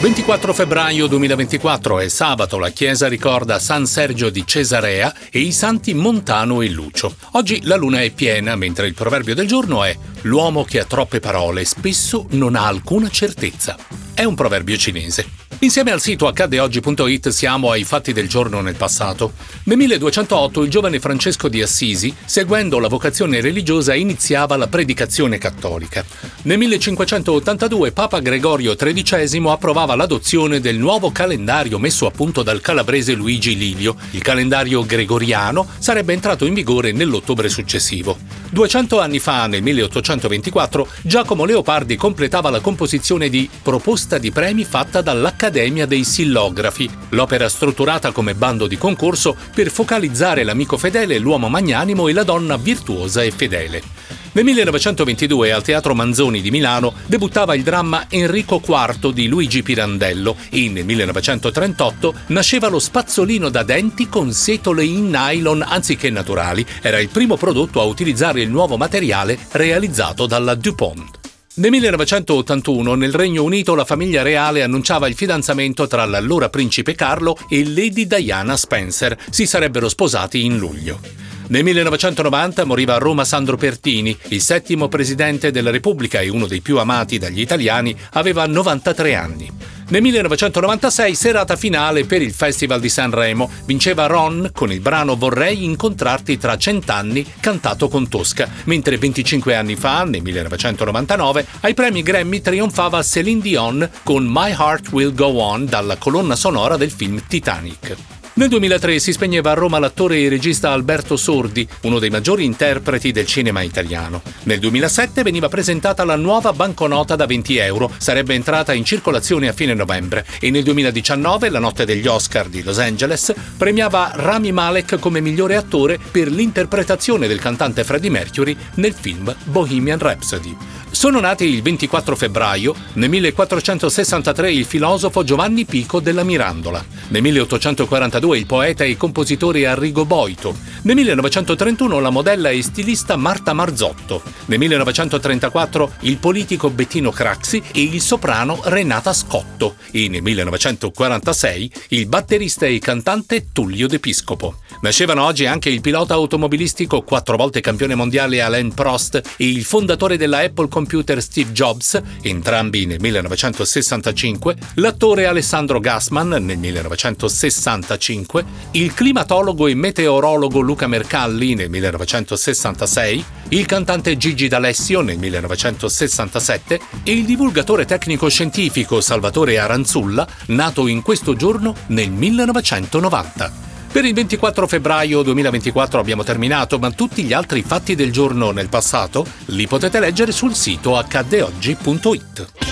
24 febbraio 2024 è sabato, la chiesa ricorda San Sergio di Cesarea e i santi Montano e Lucio. Oggi la luna è piena, mentre il proverbio del giorno è l'uomo che ha troppe parole spesso non ha alcuna certezza. È un proverbio cinese. Insieme al sito accaddeoggi.it siamo ai fatti del giorno nel passato. Nel 1208 il giovane Francesco di Assisi, seguendo la vocazione religiosa, iniziava la predicazione cattolica. Nel 1582 Papa Gregorio XIII approvava l'adozione del nuovo calendario messo a punto dal calabrese Luigi Lilio. Il calendario gregoriano sarebbe entrato in vigore nell'ottobre successivo. 200 anni fa, nel 1824, Giacomo Leopardi completava la composizione di Proposta di premi fatta dall'Accademia dei Sillografi, l'opera strutturata come bando di concorso per focalizzare l'amico fedele, l'uomo magnanimo e la donna virtuosa e fedele. Nel 1922 al Teatro Manzoni di Milano debuttava il dramma Enrico IV di Luigi Pirandello e nel 1938 nasceva lo spazzolino da denti con setole in nylon anziché naturali. Era il primo prodotto a utilizzare il nuovo materiale realizzato dalla DuPont. Nel 1981 nel Regno Unito la famiglia reale annunciava il fidanzamento tra l'allora principe Carlo e Lady Diana Spencer. Si sarebbero sposati in luglio. Nel 1990 moriva a Roma Sandro Pertini, il settimo presidente della Repubblica e uno dei più amati dagli italiani, aveva 93 anni. Nel 1996 serata finale per il Festival di Sanremo, vinceva Ron con il brano Vorrei incontrarti tra cent'anni cantato con Tosca, mentre 25 anni fa, nel 1999, ai premi Grammy trionfava Celine Dion con My Heart Will Go On dalla colonna sonora del film Titanic. Nel 2003 si spegneva a Roma l'attore e regista Alberto Sordi, uno dei maggiori interpreti del cinema italiano. Nel 2007 veniva presentata la nuova banconota da 20 euro, sarebbe entrata in circolazione a fine novembre e nel 2019 la notte degli Oscar di Los Angeles premiava Rami Malek come migliore attore per l'interpretazione del cantante Freddie Mercury nel film Bohemian Rhapsody. Sono nati il 24 febbraio, nel 1463 il filosofo Giovanni Pico della Mirandola, nel 1842 il poeta e compositore Arrigo Boito, nel 1931 la modella e stilista Marta Marzotto, nel 1934 il politico Bettino Craxi e il soprano Renata Scotto e nel 1946 il batterista e cantante Tullio De Piscopo. Nascevano oggi anche il pilota automobilistico quattro volte campione mondiale Alain Prost e il fondatore della Apple Computer Steve Jobs, entrambi nel 1965, l'attore Alessandro Gassman nel 1965, il climatologo e meteorologo Luca Mercalli nel 1966, il cantante Gigi D'Alessio nel 1967 e il divulgatore tecnico-scientifico Salvatore Aranzulla, nato in questo giorno nel 1990. Per il 24 febbraio 2024 abbiamo terminato, ma tutti gli altri fatti del giorno nel passato li potete leggere sul sito accaddeoggi.it.